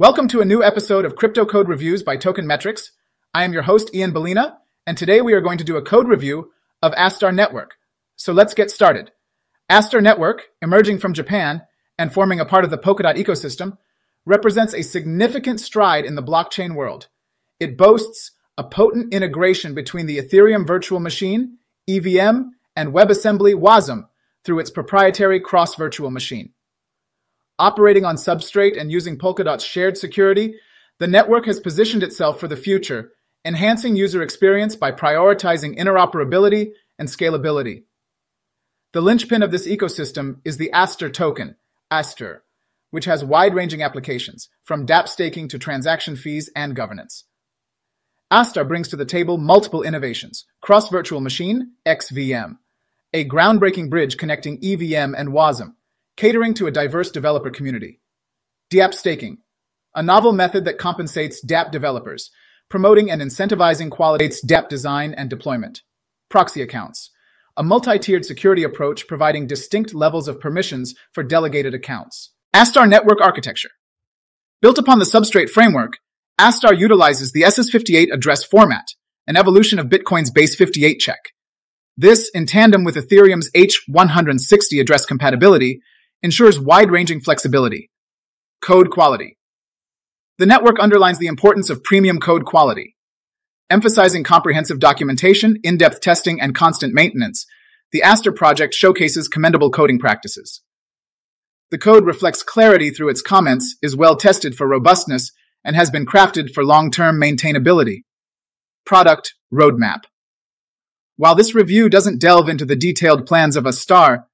Welcome to a new episode of Crypto Code Reviews by Token Metrics. I am your host, Ian Balina, and today we are going to do a code review of Astar Network. So let's get started. Astar Network, emerging from Japan and forming a part of the Polkadot ecosystem, represents a significant stride in the blockchain world. It boasts a potent integration between the Ethereum Virtual Machine, EVM, and WebAssembly WASM through its proprietary cross virtual machine. Operating on Substrate and using Polkadot's shared security, the network has positioned itself for the future, enhancing user experience by prioritizing interoperability and scalability. The linchpin of this ecosystem is the Astar token, Astar, which has wide-ranging applications, from dApp staking to transaction fees and governance. Astar brings to the table multiple innovations, Cross-Virtual Machine, XVM, a groundbreaking bridge connecting EVM and WASM, catering to a diverse developer community. dApp staking, a novel method that compensates dApp developers, promoting and incentivizing quality dApp design and deployment. Proxy accounts, a multi-tiered security approach providing distinct levels of permissions for delegated accounts. Astar Network Architecture. Built upon the Substrate framework, Astar utilizes the SS58 address format, an evolution of Bitcoin's base58 check. This, in tandem with Ethereum's H160 address compatibility, ensures wide-ranging flexibility. Code quality. The network underlines the importance of premium code quality. Emphasizing comprehensive documentation, in-depth testing, and constant maintenance, the Astar project showcases commendable coding practices. The code reflects clarity through its comments, is well tested for robustness, and has been crafted for long-term maintainability. Product Roadmap While this review doesn't delve into the detailed plans of Astar,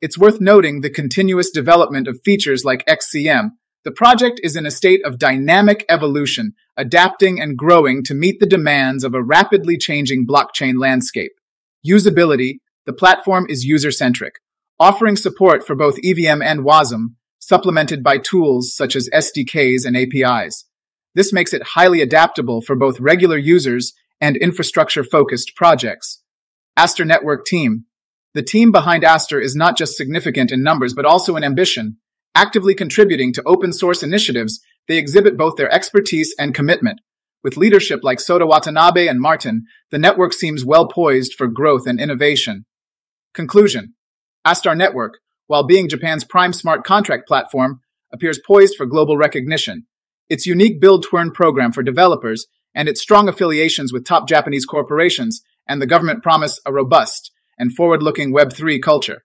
it's worth noting the continuous development of features like XCM. The project is in a state of dynamic evolution, adapting and growing to meet the demands of a rapidly changing blockchain landscape. Usability, the platform is user-centric, offering support for both EVM and WASM, supplemented by tools such as SDKs and APIs. This makes it highly adaptable for both regular users and infrastructure-focused projects. Astar Network Team the team behind Astar is not just significant in numbers, but also in ambition. Actively contributing to open source initiatives, they exhibit both their expertise and commitment. With leadership like Sota Watanabe and Martin, the network seems well poised for growth and innovation. Conclusion Astar Network, while being Japan's prime smart contract platform, appears poised for global recognition. Its unique Build to Earn program for developers and its strong affiliations with top Japanese corporations and the government promise a robust, and forward-looking Web3 culture.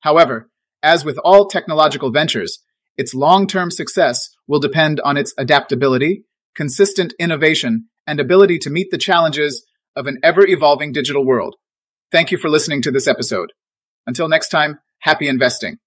However, as with all technological ventures, its long-term success will depend on its adaptability, consistent innovation, and ability to meet the challenges of an ever-evolving digital world. Thank you for listening to this episode. Until next time, happy investing.